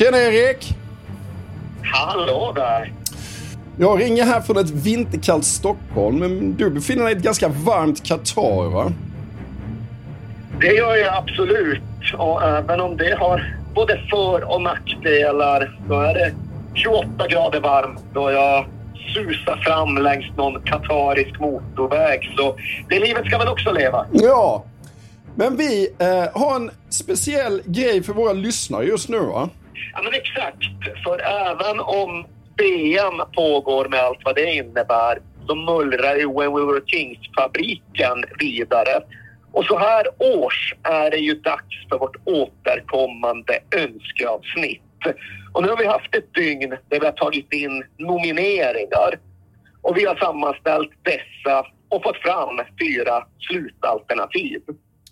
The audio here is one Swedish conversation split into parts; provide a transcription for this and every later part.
Tjena Erik! Hallå där! Jag ringer här från ett vinterkallt Stockholm, men du befinner dig i ett ganska varmt Qatar va? Det gör jag absolut. Och även om det har både för och nackdelar så är det 28 grader varmt då jag susar fram längs någon katarisk motorväg. Så det livet ska väl också leva. Ja, men vi eh, har en speciell grej för våra lyssnare just nu va? Ja men exakt. För även om VM pågår med allt vad det innebär så mullrar ju When We Were Kings-fabriken vidare. Och så här års är det ju dags för vårt återkommande önskeavsnitt. Och nu har vi haft ett dygn där vi har tagit in nomineringar. Och vi har sammanställt dessa och fått fram fyra slutalternativ.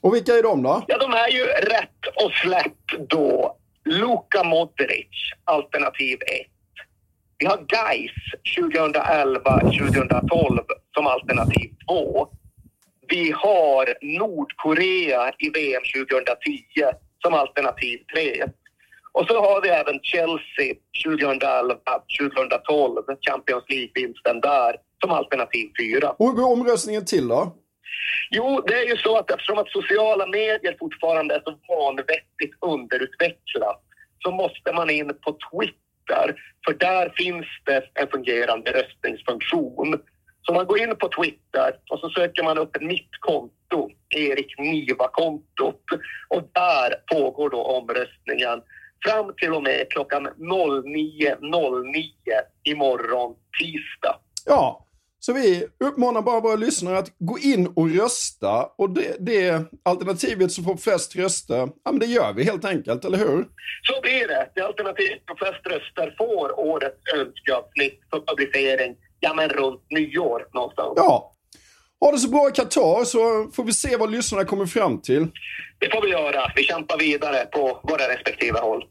Och vilka är de då? Ja, de är ju rätt och slätt då Luka Modric, alternativ 1. Vi har Gais 2011-2012 som alternativ 2. Vi har Nordkorea i VM 2010 som alternativ 3. Och så har vi även Chelsea 2011-2012, Champions League-vinsten där, som alternativ 4. Och hur går omröstningen till då? Jo, det är ju så att eftersom att sociala medier fortfarande är så vanvettigt underutvecklat så måste man in på Twitter, för där finns det en fungerande röstningsfunktion. Så man går in på Twitter och så söker man upp mitt konto, Erik Niva-kontot. Och där pågår då omröstningen fram till och med klockan 09.09 imorgon tisdag. Ja, så vi uppmanar bara våra lyssnare att gå in och rösta. Och det, det alternativet som får flest röster, ja men det gör vi helt enkelt, eller hur? Så blir det. Det alternativet som flest röster får årets önskeavsnitt för publicering, ja men runt nyår någonstans. Ja. Ha det så bra i Qatar så får vi se vad lyssnarna kommer fram till. Det får vi göra. Vi kämpar vidare på våra respektive håll.